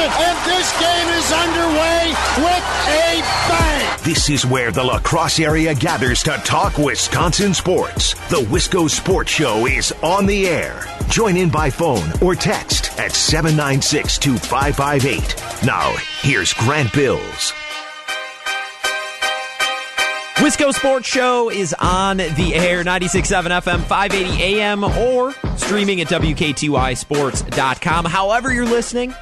it, and this game is underway with a bang. This is where the La Crosse area gathers to talk Wisconsin sports. The Wisco Sports Show is on the air. Join in by phone or text at 796 2558. Now, here's Grant Bills. Wisco Sports Show is on the air, 96.7 FM, 580 AM, or streaming at WKTYSports.com. However you're listening,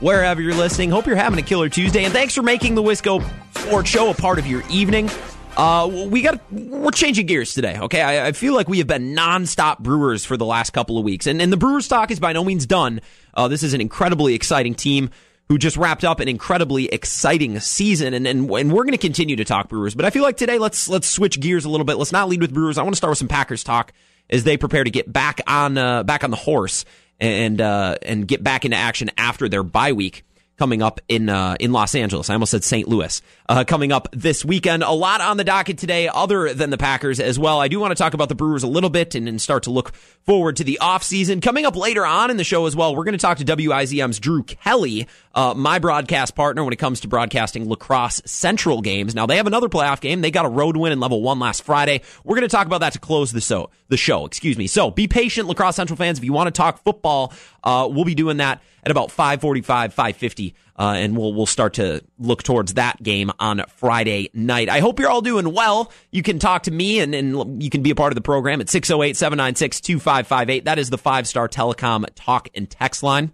wherever you're listening, hope you're having a killer Tuesday, and thanks for making the Wisco Sports Show a part of your evening. Uh, we got we're changing gears today. Okay, I, I, feel like we have been nonstop Brewers for the last couple of weeks, and and the Brewers talk is by no means done. Uh, this is an incredibly exciting team who just wrapped up an incredibly exciting season, and and, and we're going to continue to talk Brewers. But I feel like today let's let's switch gears a little bit. Let's not lead with Brewers. I want to start with some Packers talk as they prepare to get back on uh, back on the horse and uh, and get back into action after their bye week coming up in uh, in Los Angeles. I almost said St. Louis. Uh, coming up this weekend. A lot on the docket today, other than the Packers as well. I do want to talk about the Brewers a little bit and, and start to look forward to the offseason. Coming up later on in the show as well, we're going to talk to WIZM's Drew Kelly, uh, my broadcast partner when it comes to broadcasting La Crosse Central games. Now they have another playoff game. They got a road win in level one last Friday. We're going to talk about that to close the show. The show, excuse me. So be patient, La Crosse Central fans. If you want to talk football, uh, we'll be doing that at about 545, 550. Uh, and we'll we'll start to look towards that game on Friday night. I hope you're all doing well. You can talk to me and, and you can be a part of the program at 608 796 2558. That is the five star telecom talk and text line.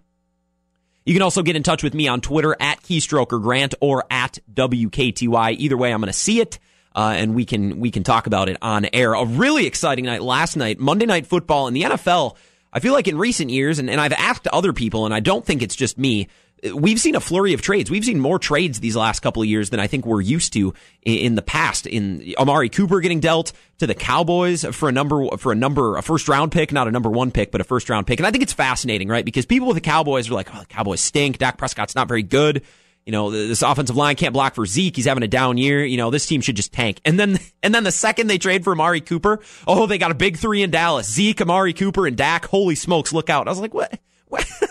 You can also get in touch with me on Twitter at Keystroker Grant or at WKTY. Either way, I'm going to see it. Uh, and we can we can talk about it on air. A really exciting night last night, Monday Night Football in the NFL. I feel like in recent years, and, and I've asked other people, and I don't think it's just me we've seen a flurry of trades. We've seen more trades these last couple of years than I think we're used to in, the past. In Amari Cooper getting dealt to the Cowboys for a number for a number a first round pick, not a number one pick, but a first round pick. And I think it's fascinating, right? Because people with the Cowboys are like, "Oh, the Cowboys stink. Dak Prescott's not very good." You know, this offensive line can't block for Zeke. He's having a down year. You know, this team should just tank. And then, and then the second they trade for Amari Cooper, oh, they got a big three in Dallas. Zeke, Amari Cooper, and Dak. Holy smokes, look out. I was like, what? what?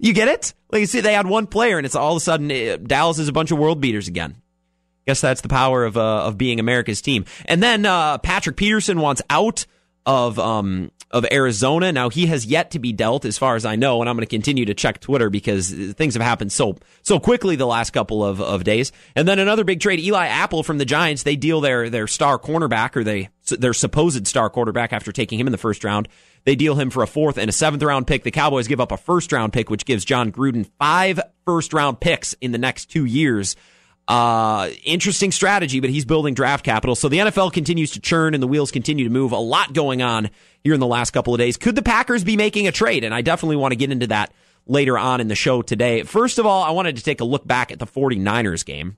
You get it? Like you see, they had one player, and it's all of a sudden uh, Dallas is a bunch of world beaters again. Guess that's the power of uh, of being America's team. And then uh, Patrick Peterson wants out of um of Arizona. Now he has yet to be dealt, as far as I know, and I'm going to continue to check Twitter because things have happened so so quickly the last couple of, of days. And then another big trade: Eli Apple from the Giants. They deal their their star cornerback or they their supposed star quarterback after taking him in the first round. They deal him for a fourth and a seventh round pick. The Cowboys give up a first round pick, which gives Jon Gruden five first round picks in the next two years. Uh, interesting strategy, but he's building draft capital. So the NFL continues to churn and the wheels continue to move. A lot going on here in the last couple of days. Could the Packers be making a trade? And I definitely want to get into that later on in the show today. First of all, I wanted to take a look back at the 49ers game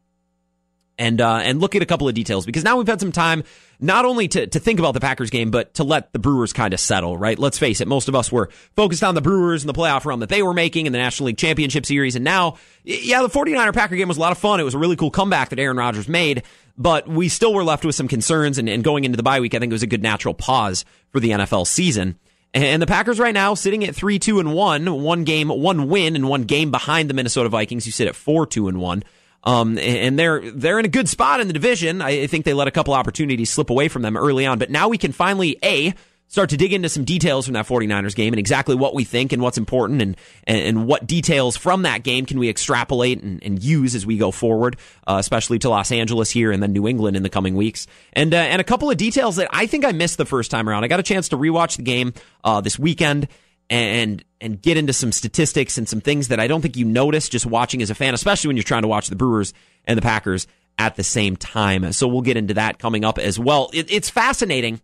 and uh, and look at a couple of details because now we've had some time not only to, to think about the Packers game, but to let the Brewers kind of settle, right? Let's face it, most of us were focused on the Brewers and the playoff run that they were making in the National League Championship Series. And now, yeah, the 49er Packer game was a lot of fun. It was a really cool comeback that Aaron Rodgers made, but we still were left with some concerns. And, and going into the bye week, I think it was a good natural pause for the NFL season. And the Packers right now sitting at 3 2 and 1, one game, one win, and one game behind the Minnesota Vikings, who sit at 4 2 and 1. Um, and they're they're in a good spot in the division. I think they let a couple opportunities slip away from them early on, but now we can finally a start to dig into some details from that 49ers game and exactly what we think and what's important and and, what details from that game can we extrapolate and, and use as we go forward, uh, especially to Los Angeles here and then New England in the coming weeks. And uh, and a couple of details that I think I missed the first time around. I got a chance to rewatch the game uh, this weekend and and get into some statistics and some things that I don't think you notice just watching as a fan, especially when you're trying to watch the Brewers and the Packers at the same time. So we'll get into that coming up as well. It, it's fascinating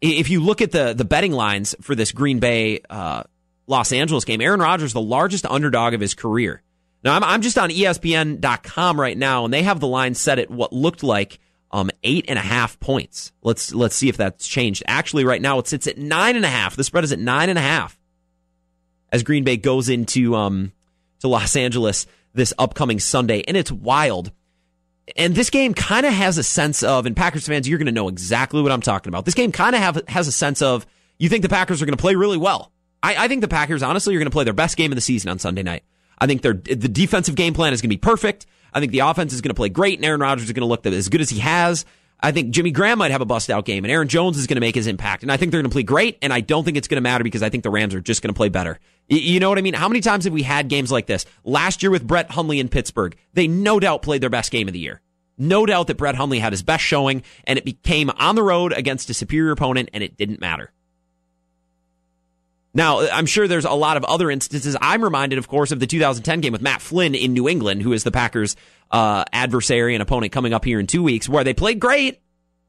if you look at the the betting lines for this Green Bay uh, Los Angeles game. Aaron Rodgers, the largest underdog of his career. Now I'm I'm just on ESPN.com right now, and they have the line set at what looked like um, eight and a half points. Let's let's see if that's changed. Actually, right now it sits at nine and a half. The spread is at nine and a half as Green Bay goes into um, to Los Angeles this upcoming Sunday, and it's wild. And this game kind of has a sense of, and Packers fans, you're going to know exactly what I'm talking about. This game kind of has a sense of you think the Packers are going to play really well. I, I think the Packers, honestly, are going to play their best game of the season on Sunday night. I think the defensive game plan is going to be perfect. I think the offense is going to play great, and Aaron Rodgers is going to look as good as he has. I think Jimmy Graham might have a bust out game, and Aaron Jones is going to make his impact. And I think they're going to play great, and I don't think it's going to matter because I think the Rams are just going to play better. You know what I mean? How many times have we had games like this? Last year with Brett Hundley in Pittsburgh, they no doubt played their best game of the year. No doubt that Brett Hundley had his best showing, and it became on the road against a superior opponent, and it didn't matter. Now, I'm sure there's a lot of other instances. I'm reminded, of course, of the 2010 game with Matt Flynn in New England, who is the Packers' uh, adversary and opponent coming up here in two weeks, where they played great.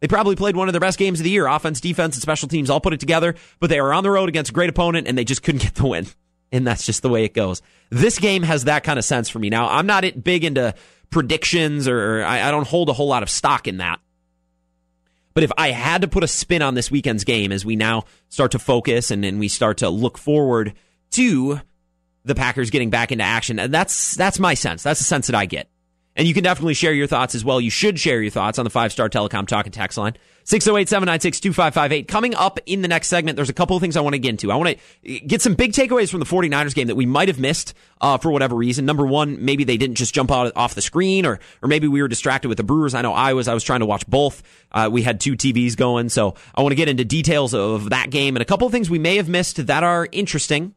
They probably played one of their best games of the year. Offense, defense, and special teams all put it together, but they were on the road against a great opponent, and they just couldn't get the win. And that's just the way it goes. This game has that kind of sense for me. Now, I'm not big into predictions, or I, I don't hold a whole lot of stock in that. But if I had to put a spin on this weekend's game as we now start to focus and, and we start to look forward to the Packers getting back into action, and that's that's my sense. That's the sense that I get. And you can definitely share your thoughts as well. You should share your thoughts on the five star telecom talk and text line. 608 796 2558. Coming up in the next segment, there's a couple of things I want to get into. I want to get some big takeaways from the 49ers game that we might have missed uh, for whatever reason. Number one, maybe they didn't just jump out off the screen, or or maybe we were distracted with the Brewers. I know I was. I was trying to watch both. Uh, we had two TVs going, so I want to get into details of that game and a couple of things we may have missed that are interesting.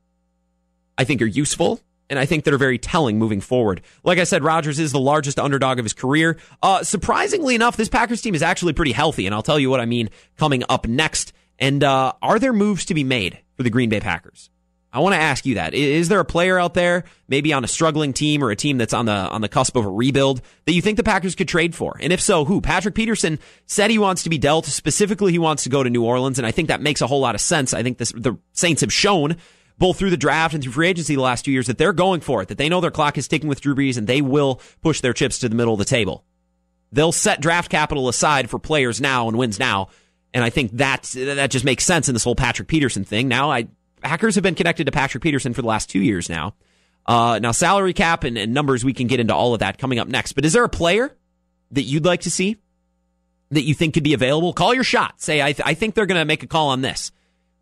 I think are useful and I think that are very telling moving forward. Like I said, Rodgers is the largest underdog of his career. Uh, surprisingly enough, this Packers team is actually pretty healthy, and I'll tell you what I mean coming up next. And uh, are there moves to be made for the Green Bay Packers? I want to ask you that. Is there a player out there, maybe on a struggling team or a team that's on the on the cusp of a rebuild, that you think the Packers could trade for? And if so, who? Patrick Peterson said he wants to be dealt. Specifically, he wants to go to New Orleans, and I think that makes a whole lot of sense. I think this, the Saints have shown both through the draft and through free agency the last two years that they're going for it, that they know their clock is ticking with Drew Brees and they will push their chips to the middle of the table. They'll set draft capital aside for players now and wins now. And I think that that just makes sense in this whole Patrick Peterson thing. Now, I Packers have been connected to Patrick Peterson for the last two years now. Uh, now, salary cap and, and numbers, we can get into all of that coming up next. But is there a player that you'd like to see that you think could be available? Call your shot. Say, I, th- I think they're going to make a call on this.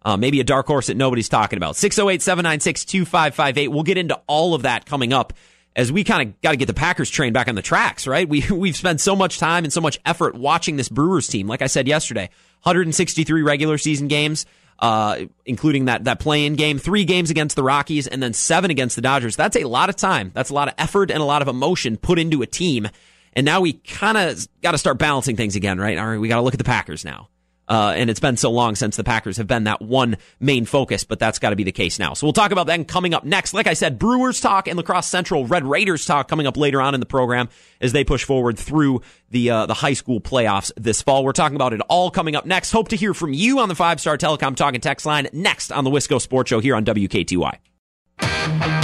Uh, maybe a dark horse that nobody's talking about. 608 796 2558. We'll get into all of that coming up as we kind of got to get the Packers train back on the tracks, right? We, we've spent so much time and so much effort watching this Brewers team. Like I said yesterday, 163 regular season games, uh, including that, that play in game, three games against the Rockies, and then seven against the Dodgers. That's a lot of time. That's a lot of effort and a lot of emotion put into a team. And now we kind of got to start balancing things again, right? All right, we got to look at the Packers now. Uh, and it's been so long since the Packers have been that one main focus, but that's got to be the case now. So we'll talk about that coming up next. Like I said, Brewers talk and La Crosse Central Red Raiders talk coming up later on in the program as they push forward through the uh, the high school playoffs this fall. We're talking about it all coming up next. Hope to hear from you on the five star telecom talking text line next on the Wisco Sports Show here on WKTY.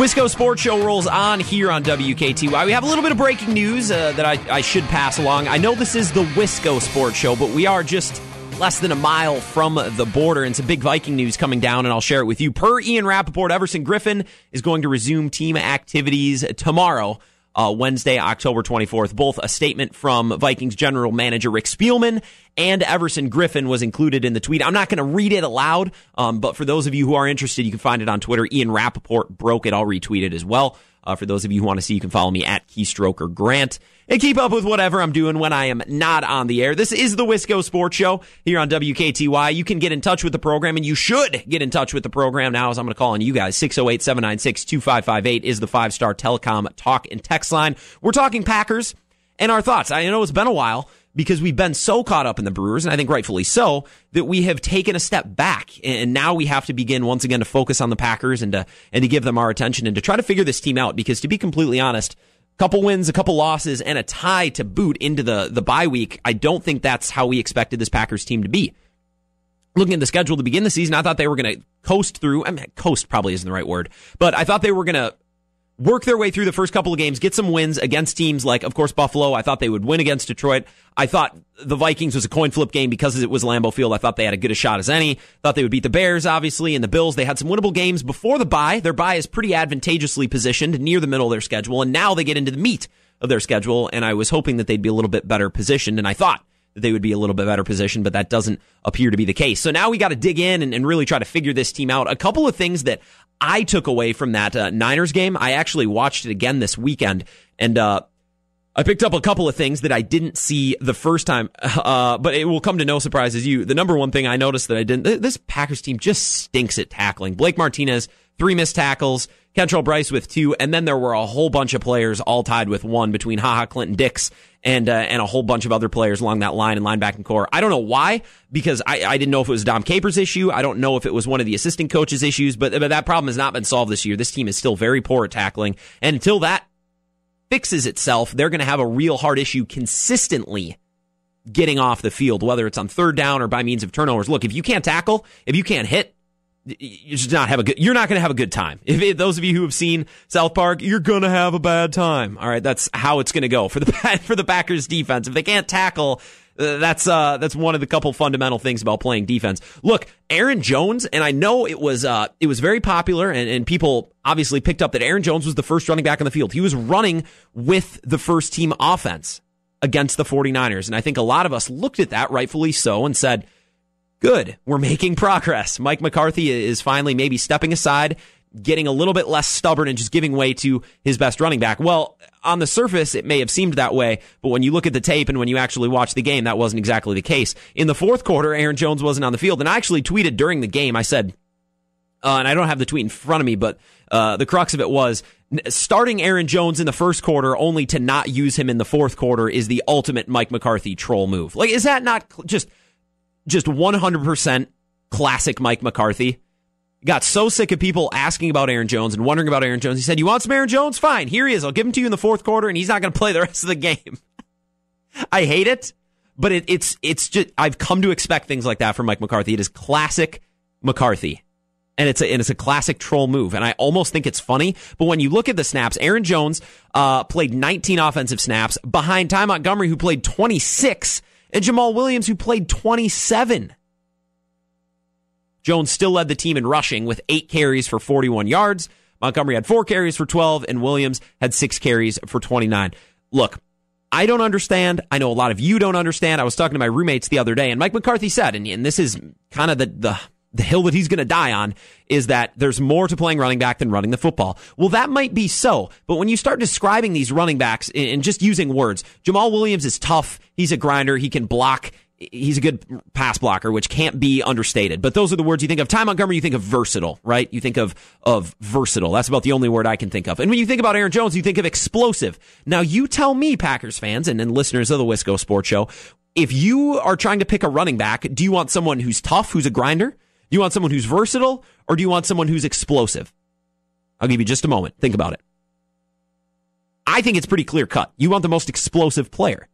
Wisco Sports Show rolls on here on WKTY. We have a little bit of breaking news uh, that I, I should pass along. I know this is the Wisco Sports Show, but we are just less than a mile from the border, and some big Viking news coming down, and I'll share it with you. Per Ian Rapoport, Everson Griffen is going to resume team activities tomorrow uh, Wednesday, October 24th. Both a statement from Vikings general manager Rick Spielman and Everson Griffen was included in the tweet. I'm not going to read it aloud, um, but for those of you who are interested, you can find it on Twitter. Ian Rapoport broke it. I'll retweet it as well. Uh, for those of you who want to see, you can follow me at Keystroker Grant and keep up with whatever I'm doing when I am not on the air. This is the Wisco Sports Show here on WKTY. You can get in touch with the program, and you should get in touch with the program now as I'm going to call on you guys. 608 796 2558 is the five star telecom talk and text line. We're talking Packers and our thoughts. I know it's been a while because we've been so caught up in the Brewers, and I think rightfully so, that we have taken a step back, and now we have to begin once again to focus on the Packers and to and to give them our attention and to try to figure this team out. Because to be completely honest, a couple wins, a couple losses, and a tie to boot into the the bye week, I don't think that's how we expected this Packers team to be. Looking at the schedule to begin the season, I thought they were going to coast through. I mean, coast probably isn't the right word, but I thought they were going to work their way through the first couple of games, get some wins against teams like, of course, Buffalo. I thought they would win against Detroit. I thought the Vikings was a coin flip game because it was Lambeau Field. I thought they had a good a shot as any. Thought they would beat the Bears, obviously, and the Bills. They had some winnable games before the bye. Their bye is pretty advantageously positioned near the middle of their schedule, and now they get into the meat of their schedule. And I was hoping that they'd be a little bit better positioned, and I thought they would be a little bit better positioned, but that doesn't appear to be the case. So now we got to dig in and, and, really try to figure this team out. A couple of things that I took away from that uh, Niners game, I actually watched it again this weekend, and uh, I picked up a couple of things that I didn't see the first time, uh, but it will come to no surprise as you. The number one thing I noticed that I didn't, this Packers team just stinks at tackling. Blake Martinez, three missed tackles, Kentrell Brice with two, and then there were a whole bunch of players all tied with one between Ha Ha Clinton Dix and uh, and a whole bunch of other players along that line and linebacking corps. I don't know why, because I, I didn't know if it was Dom Capers' issue. I don't know if it was one of the assistant coaches' issues, but, but that problem has not been solved this year. This team is still very poor at tackling, and until that fixes itself, they're going to have a real hard issue consistently getting off the field, whether it's on third down or by means of turnovers. Look, if you can't tackle, if you can't hit, you just not have a good. You're not going to have a good time. If it, those of you who have seen South Park, you're going to have a bad time. All right, that's how it's going to go for the for the Packers defense. If they can't tackle, uh, that's uh, that's one of the couple fundamental things about playing defense. Look, Aaron Jones, and I know it was uh, it was very popular, and, and people obviously picked up that Aaron Jones was the first running back on the field. He was running with the first team offense against the 49ers, and I think a lot of us looked at that rightfully so and said, "Good, we're making progress." Mike McCarthy is finally maybe stepping aside getting a little bit less stubborn and just giving way to his best running back. Well, on the surface, it may have seemed that way, but when you look at the tape and when you actually watch the game, that wasn't exactly the case. In the fourth quarter, Aaron Jones wasn't on the field, and I actually tweeted during the game, I said, uh, and I don't have the tweet in front of me, but uh, the crux of it was starting Aaron Jones in the first quarter only to not use him in the fourth quarter is the ultimate Mike McCarthy troll move. Like, is that not just just 100% classic Mike McCarthy? got so sick of people asking about Aaron Jones and wondering about Aaron Jones. He said, You want some Aaron Jones? Fine. Here he is. I'll give him to you in the fourth quarter, and he's not going to play the rest of the game. I hate it, but it, it's it's just I've come to expect things like that from Mike McCarthy. It is classic McCarthy. And it's a and it's a classic troll move, and I almost think it's funny. But when you look at the snaps, Aaron Jones uh, played 19 offensive snaps behind Ty Montgomery, who played 26, and Jamaal Williams, who played 27. Jones still led the team in rushing with eight carries for 41 yards. Montgomery had four carries for 12, and Williams had six carries for 29. Look, I don't understand. I know a lot of you don't understand. I was talking to my roommates the other day, and Mike McCarthy said, and, and this is kind of the, the, the hill that he's going to die on, is that there's more to playing running back than running the football. Well, that might be so, but when you start describing these running backs and just using words, Jamaal Williams is tough. He's a grinder. He can block he's a good pass blocker, which can't be understated. But those are the words you think of. Ty Montgomery, you think of versatile, right? You think of of versatile. That's about the only word I can think of. And when you think about Aaron Jones, you think of explosive. Now you tell me, Packers fans and, and listeners of the Wisco Sports Show, if you are trying to pick a running back, do you want someone who's tough, who's a grinder? Do you want someone who's versatile, or do you want someone who's explosive? I'll give you just a moment. Think about it. I think it's pretty clear cut. You want the most explosive player.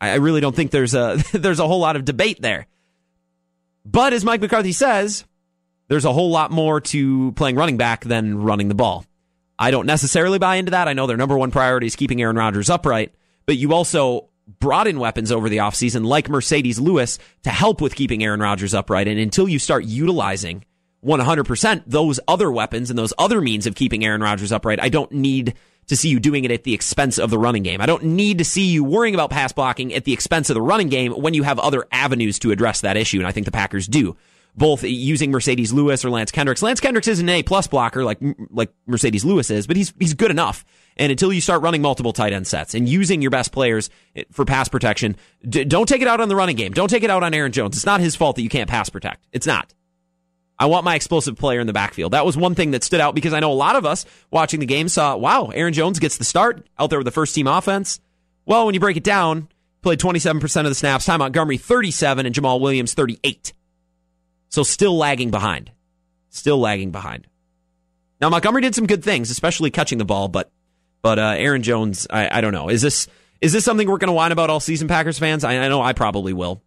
I really don't think there's a there's a whole lot of debate there. But as Mike McCarthy says, there's a whole lot more to playing running back than running the ball. I don't necessarily buy into that. I know their number one priority is keeping Aaron Rodgers upright, but you also brought in weapons over the offseason like Marcedes Lewis to help with keeping Aaron Rodgers upright. And until you start utilizing 100% those other weapons and those other means of keeping Aaron Rodgers upright, I don't need to see you doing it at the expense of the running game. I don't need to see you worrying about pass blocking at the expense of the running game when you have other avenues to address that issue. And I think the Packers do. Both using Marcedes Lewis or Lance Kendricks. Lance Kendricks isn't an A plus blocker like like Marcedes Lewis is, but he's he's good enough. And until you start running multiple tight end sets and using your best players eh, for pass protection, d- don't take it out on the running game. Don't take it out on Aaron Jones. It's not his fault that you can't pass protect. It's not. I want my explosive player in the backfield. That was one thing that stood out because I know a lot of us watching the game saw, wow, Aaron Jones gets the start out there with the first team offense. Well, when you break it down, played 27% of the snaps, Ty Montgomery 37 and Jamaal Williams 38. So still lagging behind. Still lagging behind. Now Montgomery did some good things, especially catching the ball, but but uh, Aaron Jones, I, I don't know. Is this is this something we're going to whine about all season, Packers fans? I, I know I probably will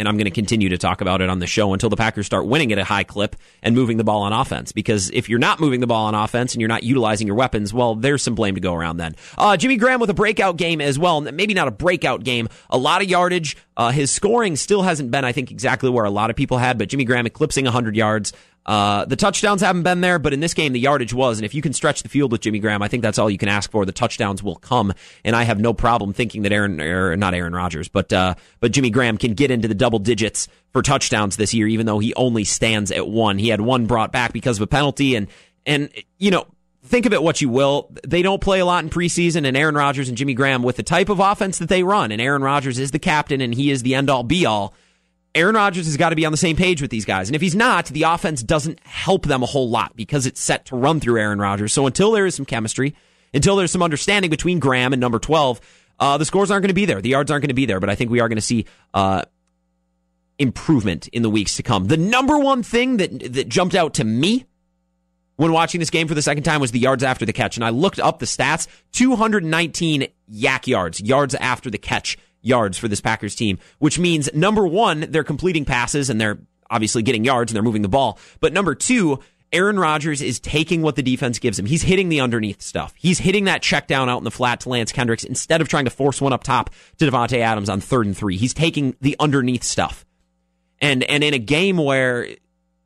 and I'm going to continue to talk about it on the show until the Packers start winning at a high clip and moving the ball on offense. Because if you're not moving the ball on offense and you're not utilizing your weapons, well, there's some blame to go around then. Uh, Jimmy Graham with a breakout game as well. Maybe not a breakout game, a lot of yardage. Uh, his scoring still hasn't been, I think, exactly where a lot of people had, but Jimmy Graham eclipsing 100 yards. Uh, the touchdowns haven't been there, but in this game, the yardage was. And if you can stretch the field with Jimmy Graham, I think that's all you can ask for. The touchdowns will come. And I have no problem thinking that Aaron, or not Aaron Rodgers, but, uh, but Jimmy Graham can get into the double digits for touchdowns this year, even though he only stands at one. He had one brought back because of a penalty. And, and, you know, think of it what you will. They don't play a lot in preseason, and Aaron Rodgers and Jimmy Graham, with the type of offense that they run, and Aaron Rodgers is the captain and he is the end all be all Aaron Rodgers has got to be on the same page with these guys. And if he's not, the offense doesn't help them a whole lot because it's set to run through Aaron Rodgers. So until there is some chemistry, until there's some understanding between Graham and number 12, uh, the scores aren't going to be there. The yards aren't going to be there. But I think we are going to see uh, improvement in the weeks to come. The number one thing that, that jumped out to me when watching this game for the second time was the yards after the catch. And I looked up the stats 219 YAC yards, yards after the catch yards for this Packers team, which means number one, they're completing passes and they're obviously getting yards and they're moving the ball. But number two, Aaron Rodgers is taking what the defense gives him. He's hitting the underneath stuff. He's hitting that check down out in the flat to Lance Kendricks instead of trying to force one up top to Davante Adams on third and three. He's taking the underneath stuff. And and in a game where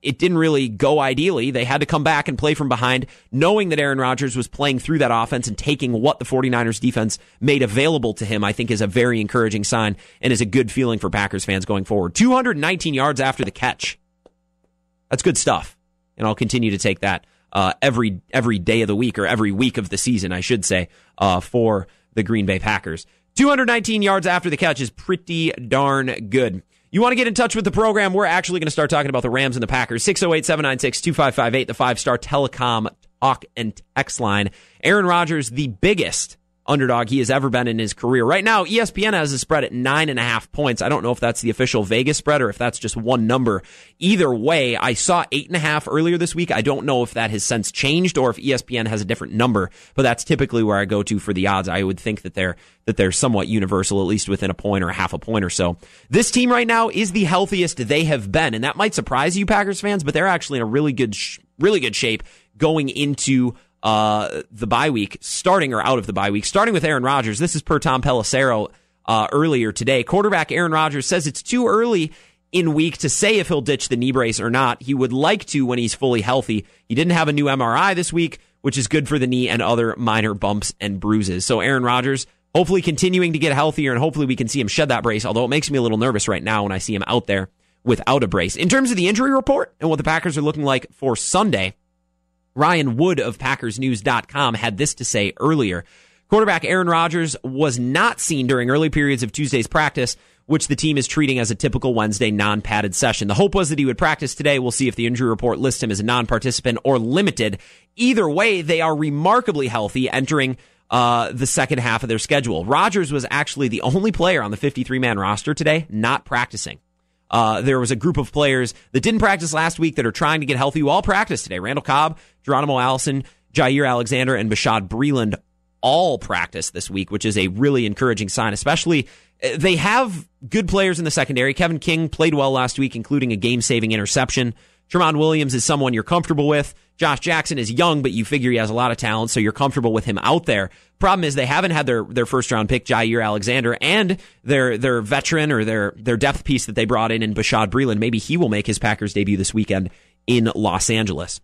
it didn't really go ideally. They had to come back and play from behind, knowing that Aaron Rodgers was playing through that offense and taking what the 49ers defense made available to him, I think is a very encouraging sign and is a good feeling for Packers fans going forward. 219 yards after the catch. That's good stuff. And I'll continue to take that uh, every every day of the week or every week of the season, I should say, uh, for the Green Bay Packers. 219 yards after the catch is pretty darn good. You want to get in touch with the program? We're actually going to start talking about the Rams and the Packers. 608 796 2558, the five star telecom talk and text line. Aaron Rodgers, the biggest underdog he has ever been in his career. Right now, ESPN has a spread at nine and a half points. I don't know if that's the official Vegas spread or if that's just one number. Either way, I saw eight and a half earlier this week. I don't know if that has since changed or if ESPN has a different number, but that's typically where I go to for the odds. I would think that they're that they're somewhat universal, at least within a point or a half a point or so. This team right now is the healthiest they have been, and that might surprise you, Packers fans, but they're actually in a really good, sh- really good shape going into uh, the bye week, starting or out of the bye week, starting with Aaron Rodgers. This is per Tom Pelissero uh, earlier today. Quarterback Aaron Rodgers says it's too early in week to say if he'll ditch the knee brace or not. He would like to when he's fully healthy. He didn't have a new MRI this week, which is good for the knee and other minor bumps and bruises. So Aaron Rodgers hopefully continuing to get healthier and hopefully we can see him shed that brace, although it makes me a little nervous right now when I see him out there without a brace. In terms of the injury report and what the Packers are looking like for Sunday, Ryan Wood of PackersNews.com had this to say earlier. Quarterback Aaron Rodgers was not seen during early periods of Tuesday's practice, which the team is treating as a typical Wednesday non padded session. The hope was that he would practice today. We'll see if the injury report lists him as a non participant or limited. Either way, they are remarkably healthy entering uh, the second half of their schedule. Rodgers was actually the only player on the 53 man roster today not practicing. Uh, there was a group of players that didn't practice last week that are trying to get healthy who all practiced today. Randall Cobb, Geronimo Allison, Jaire Alexander, and Bashaud Breeland all practice this week, which is a really encouraging sign, especially uh, they have good players in the secondary. Kevin King played well last week, including a game saving interception. Tramon Williams is someone you're comfortable with. Josh Jackson is young, but you figure he has a lot of talent, so you're comfortable with him out there. Problem is they haven't had their, their first round pick, Jaire Alexander, and their their veteran or their their depth piece that they brought in in Bashaud Breeland. Maybe he will make his Packers debut this weekend in Los Angeles.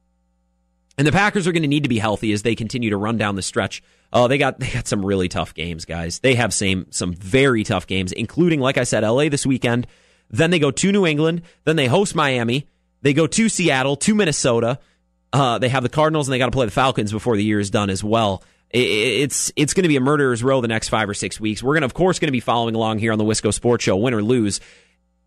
And the Packers are going to need to be healthy as they continue to run down the stretch. Oh, they got they got some really tough games, guys. They have same some very tough games, including, like I said, LA this weekend. Then they go to New England. Then they host Miami. They go to Seattle, to Minnesota. Uh, they have the Cardinals and they got to play the Falcons before the year is done as well. It's it's going to be a murderer's row the next five or six weeks. We're going to, of course, going to be following along here on the Wisco Sports Show, win or lose.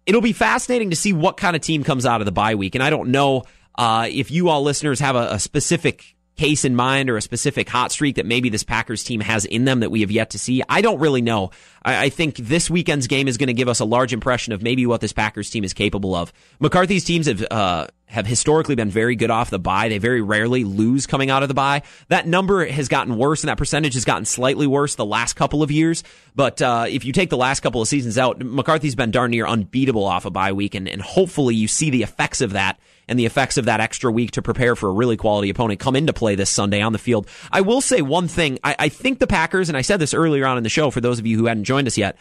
It'll be fascinating to see what kind of team comes out of the bye week, and I don't know uh, if you all listeners have a, a specific case in mind or a specific hot streak that maybe this Packers team has in them that we have yet to see? I don't really know. I, I think this weekend's game is going to give us a large impression of maybe what this Packers team is capable of. McCarthy's teams have uh, have historically been very good off the bye. They very rarely lose coming out of the bye. That number has gotten worse, and that percentage has gotten slightly worse the last couple of years. But uh, if you take the last couple of seasons out, McCarthy's been darn near unbeatable off a bye week, and, and hopefully you see the effects of that and the effects of that extra week to prepare for a really quality opponent come into play this Sunday on the field. I will say one thing. I, I think the Packers, and I said this earlier on in the show for those of you who hadn't joined us yet,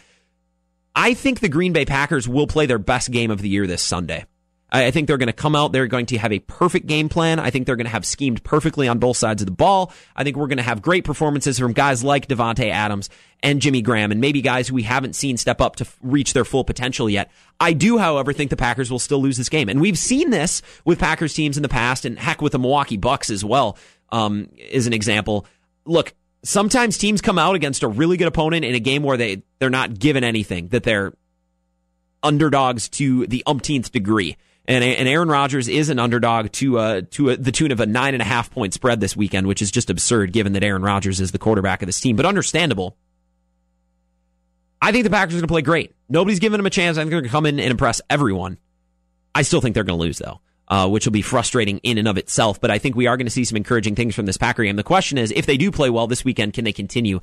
I think the Green Bay Packers will play their best game of the year this Sunday. I think they're going to come out. They're going to have a perfect game plan. I think they're going to have schemed perfectly on both sides of the ball. I think we're going to have great performances from guys like Davante Adams and Jimmy Graham and maybe guys who we haven't seen step up to reach their full potential yet. I do, however, think the Packers will still lose this game. And we've seen this with Packers teams in the past and heck with the Milwaukee Bucks as well, um, is an example. Look, sometimes teams come out against a really good opponent in a game where they, they're not given anything, that they're underdogs to the umpteenth degree. And, and Aaron Rodgers is an underdog to uh, to a, the tune of a nine and a half point spread this weekend, which is just absurd given that Aaron Rodgers is the quarterback of this team, but understandable. I think the Packers are going to play great. Nobody's giving them a chance. I think they're going to come in and impress everyone. I still think they're going to lose though, uh, which will be frustrating in and of itself. But I think we are going to see some encouraging things from this Packer game. The question is, if they do play well this weekend, can they continue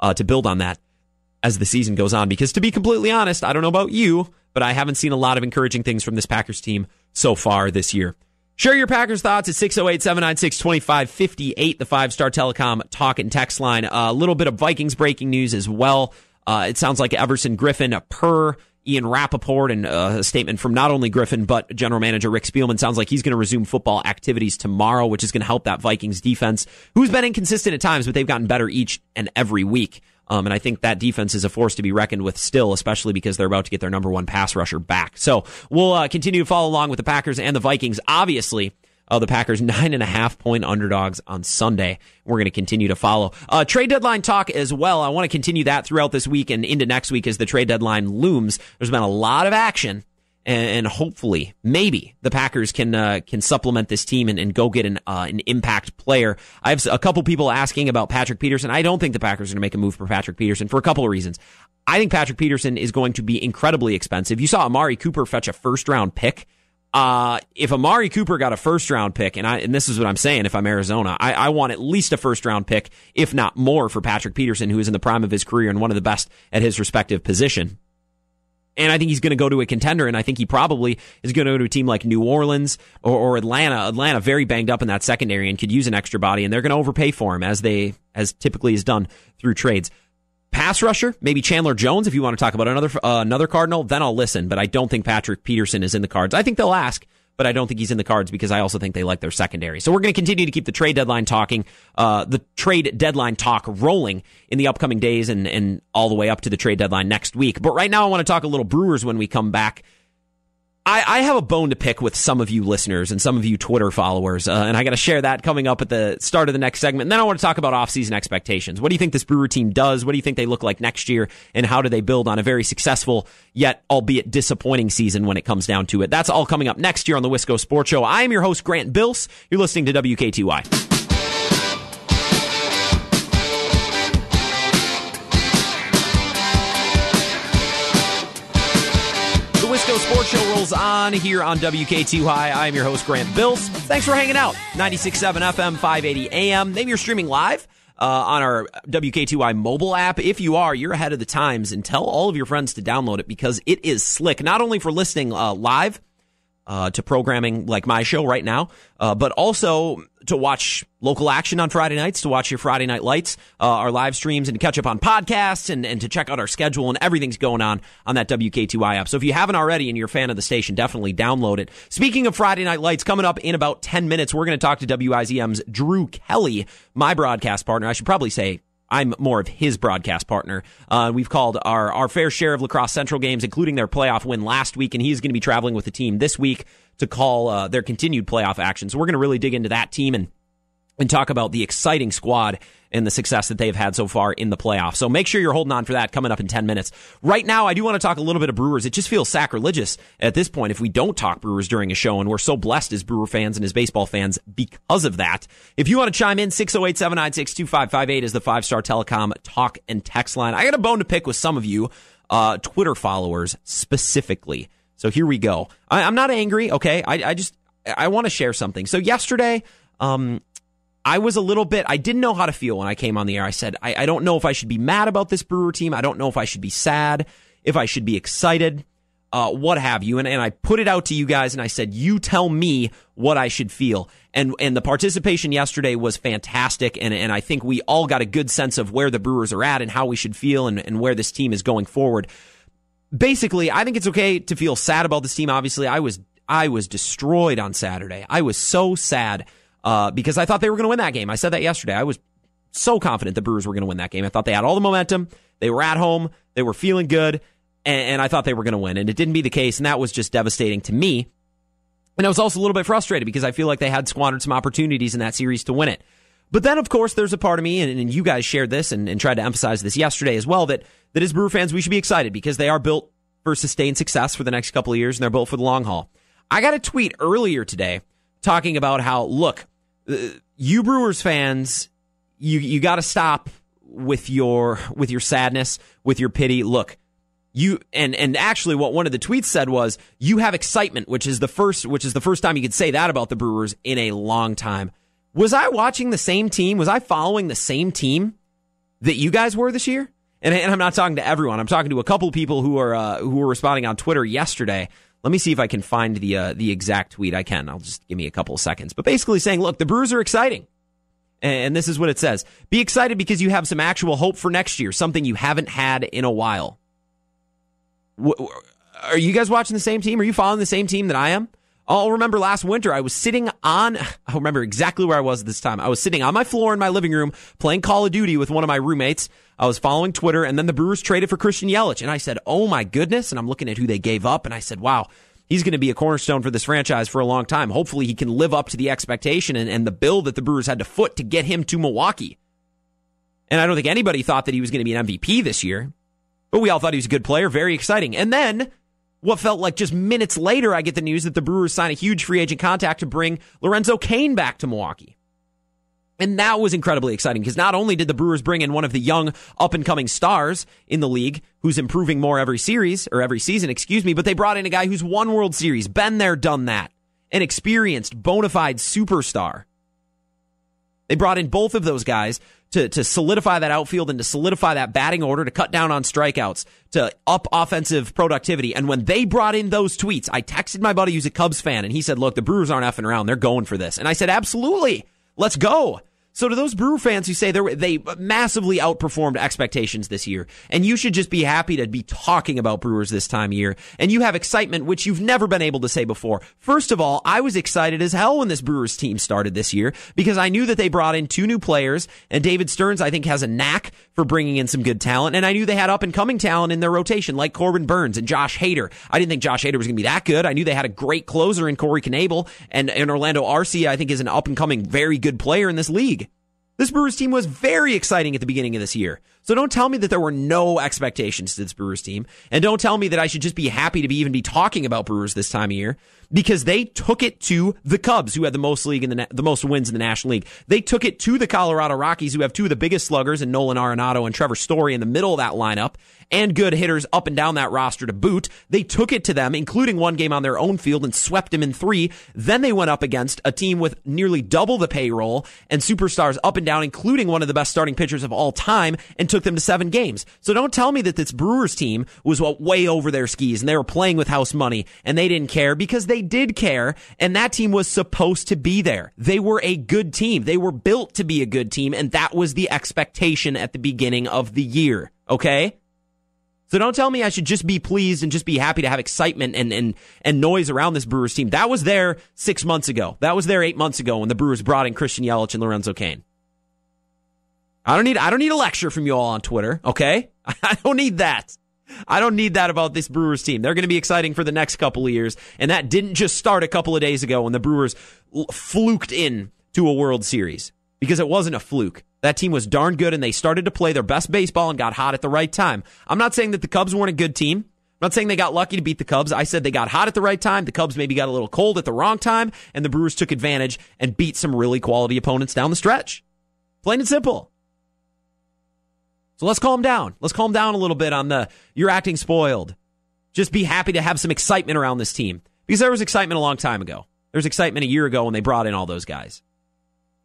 uh, to build on that as the season goes on? Because to be completely honest, I don't know about you, but I haven't seen a lot of encouraging things from this Packers team so far this year. Share your Packers thoughts at 608 796 2558, the five star telecom talk and text line. A little bit of Vikings breaking news as well. Uh, it sounds like Everson Griffen, per Ian Rapoport, and uh, a statement from not only Griffen, but general manager Rick Spielman sounds like he's going to resume football activities tomorrow, which is going to help that Vikings defense, who's been inconsistent at times, but they've gotten better each and every week. Um, and I think that defense is a force to be reckoned with still, especially because they're about to get their number one pass rusher back. So we'll uh, continue to follow along with the Packers and the Vikings. Obviously, uh, the Packers nine and a half point underdogs on Sunday. We're going to continue to follow. Uh, trade deadline talk as well. I want to continue that throughout this week and into next week as the trade deadline looms. There's been a lot of action and, hopefully, maybe the Packers can uh, can supplement this team and, and go get an uh, an impact player. I have a couple people asking about Patrick Peterson. I don't think the Packers are going to make a move for Patrick Peterson for a couple of reasons. I think Patrick Peterson is going to be incredibly expensive. You saw Amari Cooper fetch a first round pick. Uh, if Amari Cooper got a first round pick, and I and this is what I'm saying, if I'm Arizona, I, I want at least a first round pick, if not more, for Patrick Peterson, who is in the prime of his career and one of the best at his respective position. And I think he's going to go to a contender, and I think he probably is going to go to a team like New Orleans or, or Atlanta. Atlanta very banged up in that secondary and could use an extra body, and they're going to overpay for him as they as typically is done through trades. Pass rusher, maybe Chandler Jones. If you want to talk about another uh, another Cardinal, then I'll listen. But I don't think Patrick Peterson is in the cards. I think they'll ask, but I don't think he's in the cards because I also think they like their secondary. So we're going to continue to keep the trade deadline talking, uh, the trade deadline talk rolling in the upcoming days and, and all the way up to the trade deadline next week. But right now, I want to talk a little Brewers when we come back. I, I, have a bone to pick with some of you listeners and some of you Twitter followers, uh, and I got to share that coming up at the start of the next segment. And then I want to talk about offseason expectations. What do you think this Brewer team does? What do you think they look like next year? And how do they build on a very successful, yet albeit disappointing season when it comes down to it? That's all coming up next year on the Wisco Sports Show. I am your host, Grant Bills. You're listening to WKTY. Sports Show rolls on here on WKTY. I am your host, Grant Bills. Thanks for hanging out. 96.7 FM, 580 AM. Maybe you're streaming live uh, on our WKTY mobile app. If you are, you're ahead of the times and tell all of your friends to download it because it is slick, not only for listening uh, live, uh, to programming like my show right now, uh, but also to watch local action on Friday nights, to watch your Friday night lights, uh, our live streams, and to catch up on podcasts and, and to check out our schedule and everything's going on on that WKTY app. So if you haven't already and you're a fan of the station, definitely download it. Speaking of Friday night lights, coming up in about 10 minutes, we're going to talk to WIZM's Drew Kelly, my broadcast partner. I should probably say I'm more of his broadcast partner. Uh, we've called our, our fair share of La Crosse Central games, including their playoff win last week, and he's going to be traveling with the team this week to call uh, their continued playoff action. So we're going to really dig into that team and and talk about the exciting squad and the success that they've had so far in the playoffs. So make sure you're holding on for that coming up in 10 minutes. Right now, I do want to talk a little bit of Brewers. It just feels sacrilegious at this point if we don't talk Brewers during a show, and we're so blessed as Brewer fans and as baseball fans because of that. If you want to chime in, 608 796 2558 is the five star telecom talk and text line. I got a bone to pick with some of you, uh, Twitter followers specifically. So here we go. I, am not angry, okay? I, I just, I want to share something. So yesterday, um, I was a little bit, I didn't know how to feel when I came on the air. I said, I, I don't know if I should be mad about this Brewer team. I don't know if I should be sad, if I should be excited, uh, what have you. And, and I put it out to you guys and I said, you tell me what I should feel. And, and the participation yesterday was fantastic. And, and I think we all got a good sense of where the Brewers are at and how we should feel and, and where this team is going forward. Basically, I think it's okay to feel sad about this team. Obviously, I was I was destroyed on Saturday. I was so sad uh, because I thought they were going to win that game. I said that yesterday. I was so confident the Brewers were going to win that game. I thought they had all the momentum. They were at home. They were feeling good, and, and I thought they were going to win. And it didn't be the case, and that was just devastating to me. And I was also a little bit frustrated because I feel like they had squandered some opportunities in that series to win it. But then, of course, there's a part of me, and, and you guys shared this and, and tried to emphasize this yesterday as well, that, that as Brewer fans, we should be excited because they are built for sustained success for the next couple of years, and they're built for the long haul. I got a tweet earlier today talking about how, look, uh, you Brewers fans, you you got to stop with your with your sadness, with your pity. Look, you and and actually what one of the tweets said was you have excitement, which is the first which is the first time you could say that about the Brewers in a long time. Was I watching the same team? Was I following the same team that you guys were this year? And, and I'm not talking to everyone. I'm talking to a couple people who are uh, who were responding on Twitter yesterday. Let me see if I can find the uh, the exact tweet. I can. I'll just give me a couple of seconds. But basically saying, look, the Brewers are exciting. And this is what it says. Be excited because you have some actual hope for next year, something you haven't had in a while. Are you guys watching the same team? Are you following the same team that I am? I'll remember last winter, I was sitting on, I remember exactly where I was at this time. I was sitting on my floor in my living room playing Call of Duty with one of my roommates. I was following Twitter and then the Brewers traded for Christian Yelich. And I said, Oh my goodness. And I'm looking at who they gave up. And I said, wow, he's going to be a cornerstone for this franchise for a long time. Hopefully he can live up to the expectation and, and the bill that the Brewers had to foot to get him to Milwaukee. And I don't think anybody thought that he was going to be an MVP this year, but we all thought he was a good player, very exciting. And then what felt like just minutes later, I get the news that the Brewers sign a huge free agent contact to bring Lorenzo Cain back to Milwaukee. And that was incredibly exciting because not only did the Brewers bring in one of the young up and coming stars in the league who's improving more every series or every season, excuse me, but they brought in a guy who's won World Series, been there, done that, an experienced, bona fide superstar. They brought in both of those guys to, to solidify that outfield and to solidify that batting order, to cut down on strikeouts, to up offensive productivity. And when they brought in those tweets, I texted my buddy who's a Cubs fan and he said, look, the Brewers aren't effing around. They're going for this. And I said, absolutely. Let's go. So to those Brewer fans who say they massively outperformed expectations this year, and you should just be happy to be talking about Brewers this time of year, and you have excitement which you've never been able to say before. First of all, I was excited as hell when this Brewers team started this year because I knew that they brought in two new players, and David Stearns I think has a knack for bringing in some good talent, and I knew they had up and coming talent in their rotation like Corbin Burnes and Josh Hader. I didn't think Josh Hader was going to be that good. I knew they had a great closer in Corey Knebel, and, and Orlando Arcia I think is an up and coming very good player in this league. This Brewers team was very exciting at the beginning of this year. So don't tell me that there were no expectations to this Brewers team. And don't tell me that I should just be happy to be even be talking about Brewers this time of year because they took it to the Cubs, who had the most league in the the most wins in the National League. They took it to the Colorado Rockies, who have two of the biggest sluggers in Nolan Arenado and Trevor Story in the middle of that lineup, and good hitters up and down that roster to boot. They took it to them, including one game on their own field, and swept them in three. Then they went up against a team with nearly double the payroll and superstars up and down, including one of the best starting pitchers of all time, and took them to seven games. So don't tell me that this Brewers team was what way over their skis and they were playing with house money and they didn't care because they did care, and that team was supposed to be there. They were a good team. They were built to be a good team, and that was the expectation at the beginning of the year. Okay? So don't tell me I should just be pleased and just be happy to have excitement and, and, and noise around this Brewers team. That was there six months ago. That was there eight months ago when the Brewers brought in Christian Yelich and Lorenzo Cain. I don't need I don't need a lecture from you all on Twitter, okay? I don't need that. I don't need that about this Brewers team. They're going to be exciting for the next couple of years. And that didn't just start a couple of days ago when the Brewers fluked in to a World Series because it wasn't a fluke. That team was darn good and they started to play their best baseball and got hot at the right time. I'm not saying that the Cubs weren't a good team. I'm not saying they got lucky to beat the Cubs. I said they got hot at the right time. The Cubs maybe got a little cold at the wrong time and the Brewers took advantage and beat some really quality opponents down the stretch. Plain and simple. So let's calm down. Let's calm down a little bit on the you're acting spoiled. Just be happy to have some excitement around this team because there was excitement a long time ago. There was excitement a year ago when they brought in all those guys.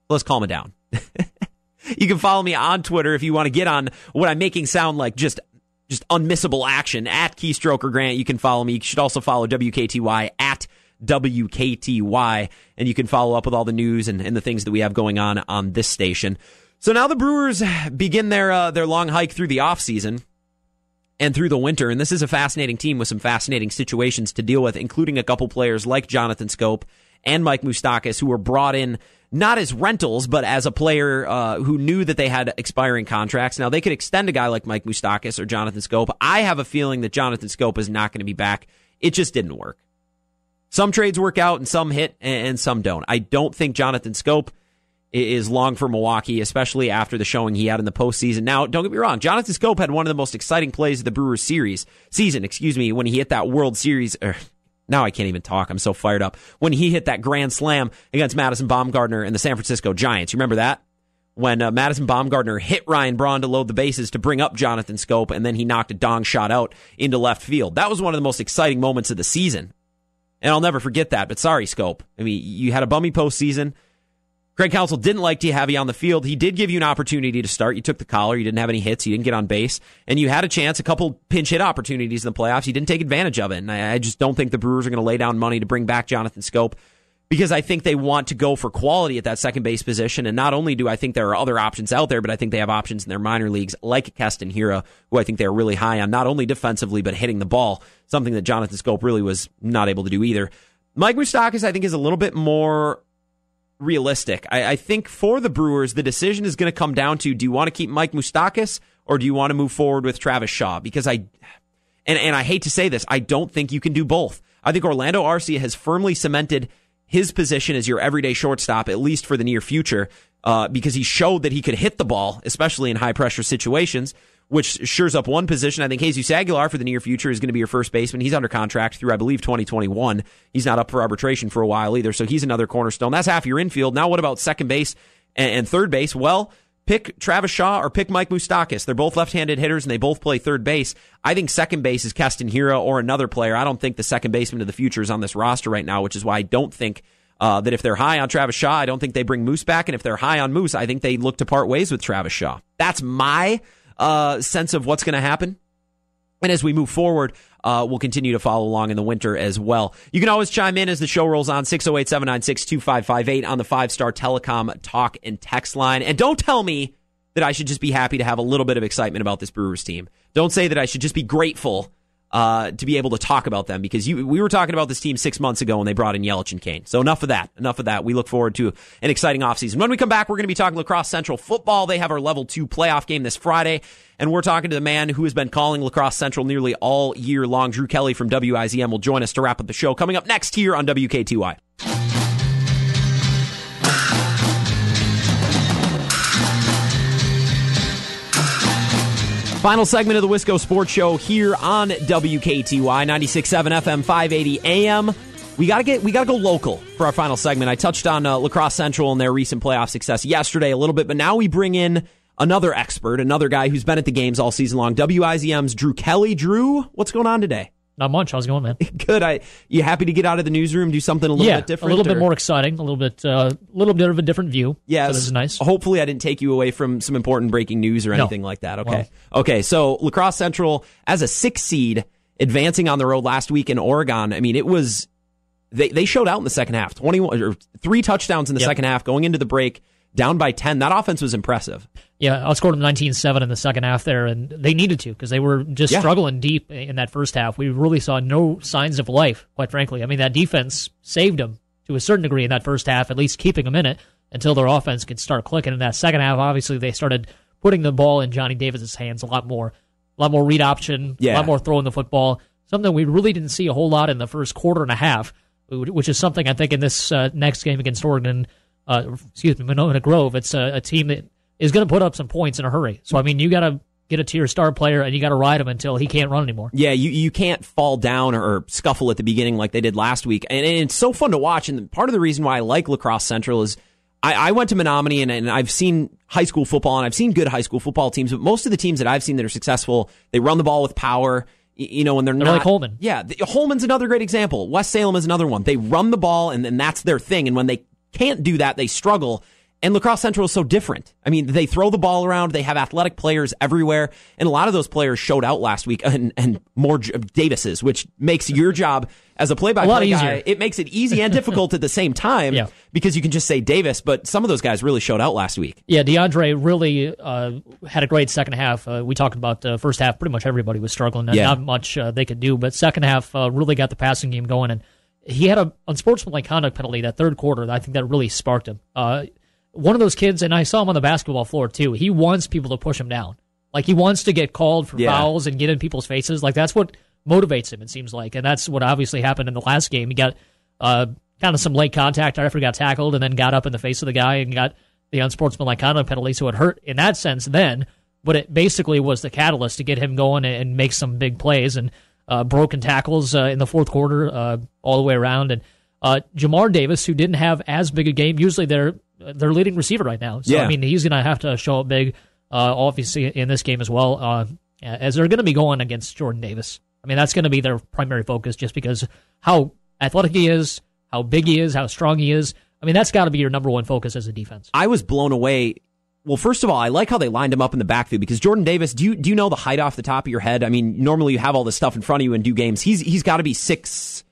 Let's calm it down. you can follow me on Twitter if you want to get on what I'm making sound like just just unmissable action at Keystroker Grant. You can follow me. You should also follow WKTY at WKTY, and you can follow up with all the news and, and the things that we have going on on this station. So now the Brewers begin their uh, their long hike through the offseason. and through the winter. And this is a fascinating team with some fascinating situations to deal with, including a couple players like Jonathan Schoop and Mike Moustakas, who were brought in not as rentals, but as a player uh, who knew that they had expiring contracts. Now, they could extend a guy like Mike Moustakas or Jonathan Schoop. I have a feeling that Jonathan Schoop is not going to be back. It just didn't work. Some trades work out and some hit and some don't. I don't think Jonathan Schoop is long for Milwaukee, especially after the showing he had in the postseason. Now, don't get me wrong, Jonathan Schoop had one of the most exciting plays of the Brewers series season, excuse me, when he hit that World Series. Er, now I can't even talk. I'm so fired up. When he hit that grand slam against Madison Bumgarner and the San Francisco Giants. You remember that? When uh, Madison Bumgarner hit Ryan Braun to load the bases to bring up Jonathan Schoop, and then he knocked a dong shot out into left field. That was one of the most exciting moments of the season. And I'll never forget that. But sorry, Schoop. I mean, you had a bummy postseason. Craig Counsell didn't like to have you on the field. He did give you an opportunity to start. You took the collar. You didn't have any hits. You didn't get on base. And you had a chance, a couple pinch hit opportunities in the playoffs. You didn't take advantage of it. And I, just don't think the Brewers are going to lay down money to bring back Jonathan Schoop because I think they want to go for quality at that second base position. And not only do I think there are other options out there, but I think they have options in their minor leagues like Keston Hiura, who I think they're really high on, not only defensively, but hitting the ball, something that Jonathan Schoop really was not able to do either. Mike Moustakas, I think, is a little bit more realistic. I, I, think for the Brewers, the decision is going to come down to do you want to keep Mike Moustakas or do you want to move forward with Travis Shaw? Because I, and, and I hate to say this, I don't think you can do both. I think Orlando Arcia has firmly cemented his position as your everyday shortstop, at least for the near future, uh, because he showed that he could hit the ball, especially in high pressure situations which shores up one position. I think Jesus Aguilar for the near future is going to be your first baseman. He's under contract through, I believe, 2021. He's not up for arbitration for a while either, so he's another cornerstone. That's half your infield. Now, what about second base and, third base? Well, pick Travis Shaw or pick Mike Moustakas. They're both left-handed hitters and they both play third base. I think second base is Keston Hiura or another player. I don't think the second baseman of the future is on this roster right now, which is why I don't think uh, that if they're high on Travis Shaw, I don't think they bring Moose back, and if they're high on Moose, I think they look to part ways with Travis Shaw. That's my uh, sense of what's going to happen. And as we move forward, uh, we'll continue to follow along in the winter as well. You can always chime in as the show rolls on 608 796 2558 on the five star telecom talk and text line. And don't tell me that I should just be happy to have a little bit of excitement about this Brewers team. Don't say that I should just be grateful uh, to be able to talk about them because you, we were talking about this team six months ago when they brought in Yelich and Cain. So enough of that. Enough of that. We look forward to an exciting offseason. When we come back, we're going to be talking La Crosse Central football. They have our level two playoff game this Friday. And we're talking to the man who has been calling La Crosse Central nearly all year long. Drew Kelly from WIZM will join us to wrap up the show coming up next here on WKTY. Final segment of the Wisco Sports Show here on WKTY 96.7 FM 580 AM. We gotta get we gotta go local for our final segment. I touched on uh, La Crosse Central and their recent playoff success yesterday a little bit, but now we bring in another expert, another guy who's been at the games all season long. WIZM's Drew Kelly. Drew, what's going on today? Not much. How's it going, man? Good. I you happy to get out of the newsroom, do something a little yeah, bit different, a little or? bit more exciting, a little bit, a uh, little bit of a different view. Yeah, so this is nice. Hopefully, I didn't take you away from some important breaking news or anything no. like that. Okay, well, okay. So La Crosse Central as a six seed, advancing on the road last week in Oregon. I mean, it was they they showed out in the second half. Twenty one or three touchdowns in the yep. second half, going into the break down by 10. That offense was impressive. Yeah, outscored them 19-7 in the second half there, and they needed to because they were just yeah. struggling deep in that first half. We really saw no signs of life, quite frankly. I mean, that defense saved them to a certain degree in that first half, at least keeping them in it until their offense could start clicking. In that second half, obviously, they started putting the ball in Johnny Davis's hands a lot more, a lot more read option, yeah. a lot more throwing the football. Something we really didn't see a whole lot in the first quarter and a half, which is something I think in this uh, next game against Oregon – uh, excuse me, Monona Grove. It's a, a team that is going to put up some points in a hurry. So I mean, you got to get a tier star player and you got to ride him until he can't run anymore. Yeah, you you can't fall down or, scuffle at the beginning like they did last week, and, and, it's so fun to watch. And part of the reason why I like La Crosse Central is. I, I went to Menominee and, and I've seen high school football and I've seen good high school football teams, but most of the teams that I've seen that are successful, they run the ball with power you know, when they're, they're not like Holmen. Yeah, the, Holmen's another great example. West Salem is another one. They run the ball, and, and that's their thing. And when they can't do that, they struggle. And La Crosse Central is so different. I mean, they throw the ball around. They have athletic players everywhere. And a lot of those players showed out last week and, and more Davises, which makes your job as a play-by-play guy, it makes it easy and difficult at the same time yeah. because you can just say Davis, but some of those guys really showed out last week. Yeah, DeAndre really uh, had a great second half. Uh, we talked about the first half; pretty much everybody was struggling. Yeah. Not much uh, they could do, but second half uh, really got the passing game going, and he had a unsportsmanlike conduct penalty that third quarter. I think that really sparked him. Uh, one of those kids, and I saw him on the basketball floor too. He wants people to push him down. Like he wants to get called for yeah. fouls and get in people's faces. Like that's what motivates him. It seems like, and that's what obviously happened in the last game. He got uh, kind of some late contact after he got tackled, and then got up in the face of the guy and got the unsportsmanlike conduct penalty. So it hurt in that sense then, but it basically was the catalyst to get him going and make some big plays and uh, broken tackles uh, in the fourth quarter uh, all the way around. And uh, Jamar Davis, who didn't have as big a game, usually they're their leading receiver right now. So yeah. I mean, he's going to have to show up big, uh, obviously in this game as well, as they're going to be going against Jordan Davis. I mean, that's going to be their primary focus just because how athletic he is, how big he is, how strong he is. I mean, that's got to be your number one focus as a defense. I was blown away. Well, first of all, I like how they lined him up in the backfield because Jordan Davis. Do you do you know the height off the top of your head? I mean, normally you have all this stuff in front of you and do games. He's he's got to be six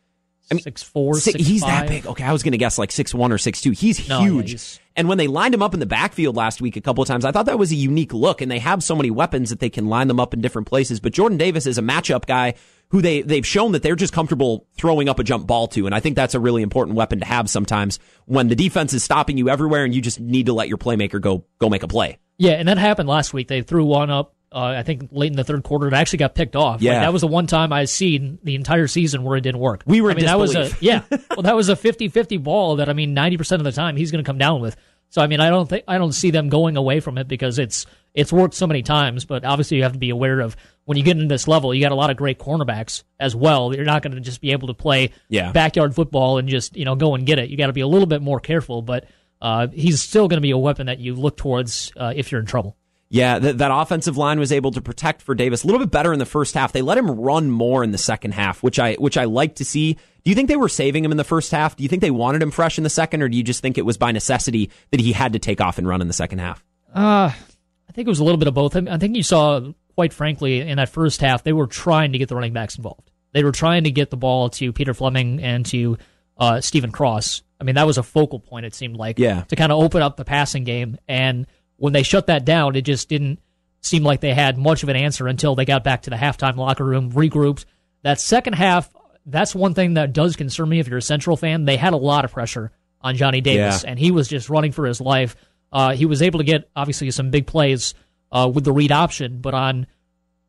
I mean, six four, six, he's five. that big. Okay, I was going to guess like six one or six two. He's no, huge. Yeah, he's... And when they lined him up in the backfield last week a couple of times, I thought that was a unique look. And they have so many weapons that they can line them up in different places. But Jordan Davis is a matchup guy who they they've shown that they're just comfortable throwing up a jump ball to. And I think that's a really important weapon to have sometimes when the defense is stopping you everywhere and you just need to let your playmaker go go make a play. Yeah, and that happened last week. They threw one up uh, I think late in the third quarter, it actually got picked off. Yeah, like, that was the one time I've seen the entire season where it didn't work. We were. I mean, that was a yeah. well, that was a 50-50 ball that I mean, ninety percent of the time he's going to come down with. So I mean, I don't think I don't see them going away from it because it's it's worked so many times. But obviously, you have to be aware of when you get into this level, you got a lot of great cornerbacks as well. You're not going to just be able to play yeah. backyard football and just you know go and get it. You got to be a little bit more careful. But uh, he's still going to be a weapon that you look towards uh, if you're in trouble. Yeah, th- that offensive line was able to protect for Davis a little bit better in the first half. They let him run more in the second half, which I which I like to see. Do you think they were saving him in the first half? Do you think they wanted him fresh in the second, or do you just think it was by necessity that he had to take off and run in the second half? Uh, I think it was a little bit of both. I think you saw, quite frankly, in that first half, they were trying to get the running backs involved. They were trying to get the ball to Peter Fleming and to uh, Stephen Cross. I mean, that was a focal point. It seemed like yeah. to kind of open up the passing game and when they shut that down, it just didn't seem like they had much of an answer until they got back to the halftime locker room, regrouped. That second half, that's one thing that does concern me if you're a Central fan. They had a lot of pressure on Johnny Davis, yeah. and he was just running for his life. Uh, he was able to get, obviously, some big plays uh, with the read option, but on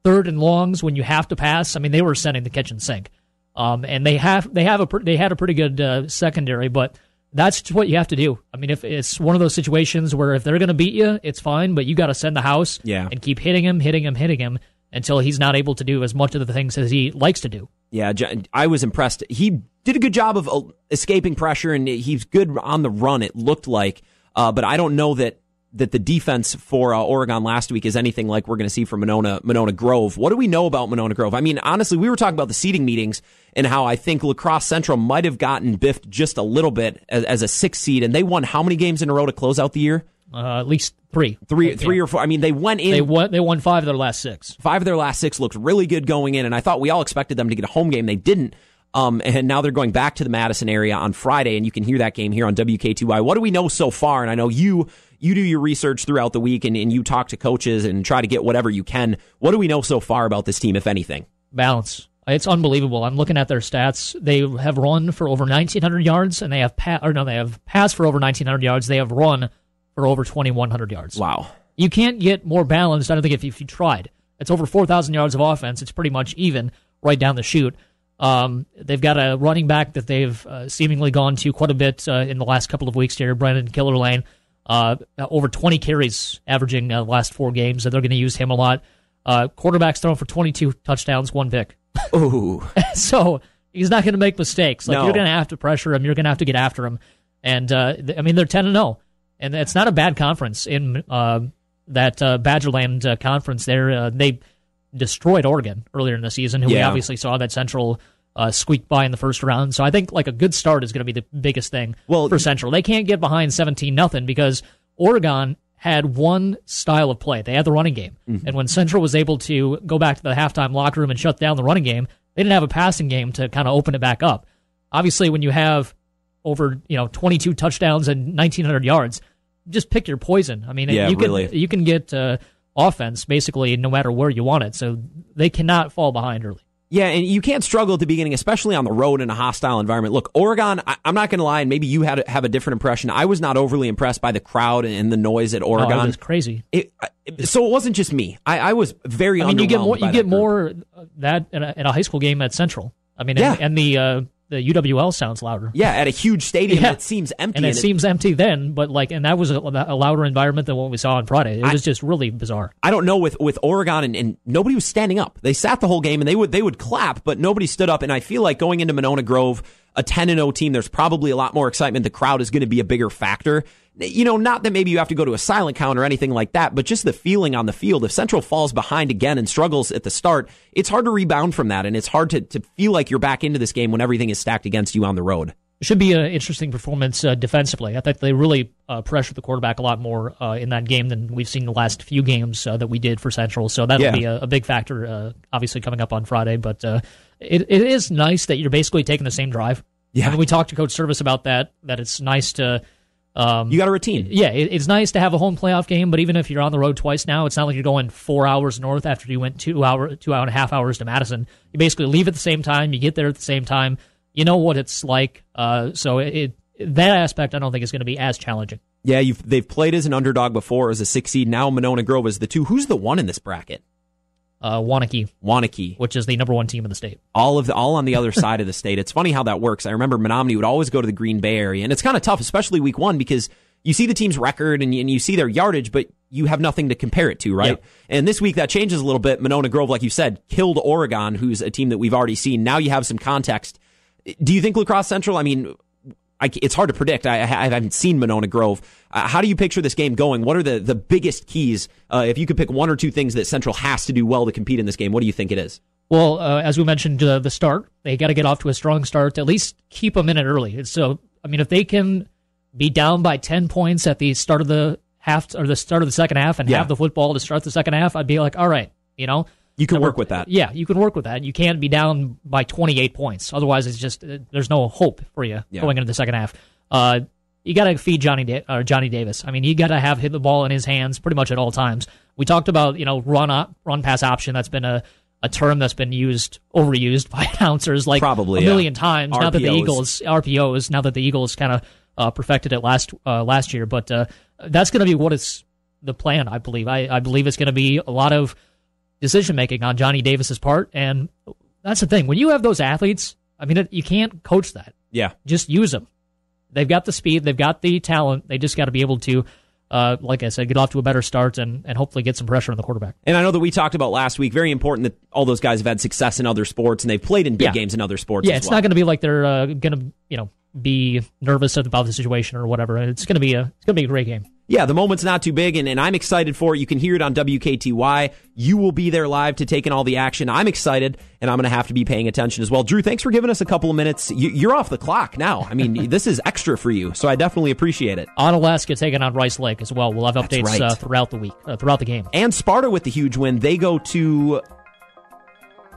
third and longs, when you have to pass, I mean, they were sending the kitchen sink. Um, and they have they have a they had a pretty good uh, secondary, but that's what you have to do. I mean, if it's one of those situations where if they're going to beat you, it's fine, but you got to send the house yeah. and keep hitting him, hitting him, hitting him until he's not able to do as much of the things as he likes to do. Yeah, I was impressed. He did a good job of escaping pressure, and he's good on the run. It looked like, uh, but I don't know that that the defense for uh, Oregon last week is anything like we're going to see from Monona Monona Grove. What do we know about Monona Grove? I mean, honestly, we were talking about the seating meetings and how I think La Crosse Central might have gotten biffed just a little bit as, as a six seed, and they won how many games in a row to close out the year? Uh, at least three, three, three or four. I mean, they went in. They won. They won five of their last six. Five of their last six looked really good going in, and I thought we all expected them to get a home game. They didn't. Um, and now they're going back to the Madison area on Friday, and you can hear that game here on WKTY. What do we know so far? And I know you you do your research throughout the week and, and you talk to coaches and try to get whatever you can. What do we know so far about this team, if anything? Balance. It's unbelievable. I'm looking at their stats. They have run for over 1,900 yards, and they have pa- or no, they have passed for over 1,900 yards. They have run for over 2,100 yards. Wow. You can't get more balanced. I don't think if you, if you tried. It's over 4,000 yards of offense. It's pretty much even right down the chute. Um, they've got a running back that they've uh, seemingly gone to quite a bit uh, in the last couple of weeks here, Brandon Killerlane. Uh, over 20 carries averaging uh, the last four games, and they're going to use him a lot. Uh, quarterback's thrown for 22 touchdowns, one pick. Ooh. so he's not going to make mistakes. Like no. you're going to have to pressure him. You're going to have to get after him. And uh, th- I mean, they're 10 and 0, and it's not a bad conference in uh, that uh, Badgerland uh, conference. There, uh, they destroyed Oregon earlier in the season, who yeah. we obviously saw that Central uh, squeaked by in the first round. So I think like a good start is going to be the biggest thing well, for Central. They can't get behind 17 nothing because Oregon had one style of play. They had the running game. Mm-hmm. And when Central was able to go back to the halftime locker room and shut down the running game, they didn't have a passing game to kind of open it back up. Obviously, when you have over, you know, 22 touchdowns and 1900 yards, just pick your poison. I mean, yeah, you can really. you can get uh, offense basically no matter where you want it. So they cannot fall behind early. Yeah, and you can't struggle at the beginning, especially on the road in a hostile environment. Look, Oregon, I, am not going to lie, and maybe you had have a different impression. I was not overly impressed by the crowd and the noise at Oregon. Oh, it was crazy. It, it, so it wasn't just me. I, I was very. I mean, you get more. You get group. more that in a, in a, high school game at Central. I mean, yeah. and, and the uh, the UWL sounds louder. Yeah, at a huge stadium, yeah. it seems empty. And it, and it seems empty then, but like, and that was a, a, louder environment than what we saw on Friday. It I, was just really bizarre. I don't know with with Oregon and, and, nobody was standing up. They sat the whole game and they would they would clap, but nobody stood up. And I feel like going into Monona Grove, a ten and zero oh team, there's probably a lot more excitement. The crowd is going to be a bigger factor you know, not that maybe you have to go to a silent count or anything like that, but just the feeling on the field. If Central falls behind again and struggles at the start, it's hard to rebound from that. And it's hard to, to feel like you're back into this game when everything is stacked against you on the road. It should be an interesting performance uh, defensively. I think they really uh, pressured the quarterback a lot more uh, in that game than we've seen the last few games uh, that we did for Central. So that'll yeah. be a, a, big factor, uh, obviously, coming up on Friday. But uh, it, it is nice that you're basically taking the same drive. Yeah. I mean, we talked to Coach Service about that, that it's nice to um, you got a routine. Yeah, it, it's nice to have a home playoff game, but even if you're on the road twice now, it's not like you're going four hours north after you went two hour, two hour and a half hours to Madison. You basically leave at the same time, you get there at the same time. You know what it's like. Uh, so it, it, that aspect, I don't think is going to be as challenging. Yeah, they've played as an underdog before as a six seed. Now Monona Grove is the two. Who's the one in this bracket? Uh, Waunakee, Waunakee, which is the number one team in the state. All of the, all on the other side of the state. It's funny how that works. I remember Menominee would always go to the Green Bay area, and it's kind of tough, especially week one, because you see the team's record and and you see their yardage, but you have nothing to compare it to, right? And this week that changes a little bit. Monona Grove, like you said, killed Oregon, who's a team that we've already seen. Now you have some context. Do you think La Crosse Central? I mean, I, it's hard to predict. I, I, haven't seen Monona Grove. Uh, how do you picture this game going? What are the, the biggest keys? Uh, if you could pick one or two things that Central has to do well to compete in this game, what do you think it is? Well, uh, as we mentioned, uh, the start, they got to get off to a strong start to at least keep them in it early. So, I mean, if they can be down by 10 points at the start of the half or the start of the second half and yeah. have the football to start the second half, I'd be like, all right, you know. You can work with that. Yeah, you can work with that. You can't be down by 28 points. Otherwise, it's just uh, there's no hope for you yeah. going into the second half. Uh, you got to feed Johnny da- or Johnny Davis. I mean, you got to have hit the ball in his hands pretty much at all times. We talked about you know run op, run pass option. That's been a a term that's been used overused by announcers like probably a million yeah. times. RPOs. Now that the Eagles RPOs, now that the Eagles kind of uh, perfected it last uh, last year. But uh, that's going to be what is the plan, I believe. I, I believe it's going to be a lot of decision making on Johnny Davis's part, and that's the thing. When you have those athletes, I mean, you can't coach that. Yeah, just use them. They've got the speed, they've got the talent. They just got to be able to uh, like I said, get off to a better start and, and hopefully get some pressure on the quarterback. And I know that we talked about last week, very important that all those guys have had success in other sports and they've played in big yeah. games in other sports. Yeah, it's well. not going to be like they're uh, going to, you know, be nervous about the situation or whatever. It's going to be a it's going to be a great game. Yeah, the moment's not too big, and, and I'm excited for it. You can hear it on WKTY. You will be there live to take in all the action. I'm excited, and I'm going to have to be paying attention as well. Drew, thanks for giving us a couple of minutes. You, are off the clock now. I mean, this is extra for you, so I definitely appreciate it. Onalaska, taking on Rice Lake as well. We'll have updates right. uh, throughout the week, uh, throughout the game. And Sparta with the huge win. They go to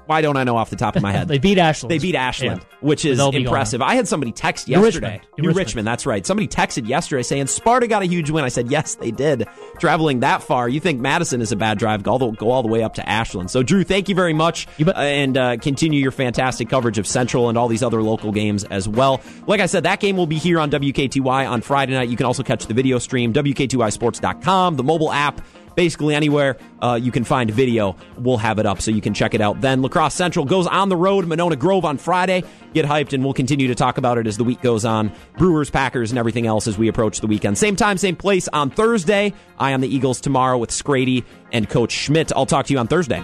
why don't I know off the top of my head? they beat Ashland. They beat Ashland, yeah. which is impressive. I had somebody text New yesterday. Richmond. New, New Richmond. Richmond. that's right. Somebody texted yesterday saying Sparta got a huge win. I said, yes, they did. Traveling that far, you think Madison is a bad drive? Go all the, go all the way up to Ashland. So, Drew, thank you very much, you uh, and uh, continue your fantastic coverage of Central and all these other local games as well. Like I said, that game will be here on WKTY on Friday night. You can also catch the video stream, WKTYSports.com, the mobile app basically anywhere uh, you can find video, we'll have it up so you can check it out. Then La Crosse Central goes on the road, Monona Grove on Friday. Get hyped, and we'll continue to talk about it as the week goes on. Brewers, Packers, and everything else as we approach the weekend. Same time, same place on Thursday. I on the Eagles tomorrow with Scrady and Coach Schmidt. I'll talk to you on Thursday.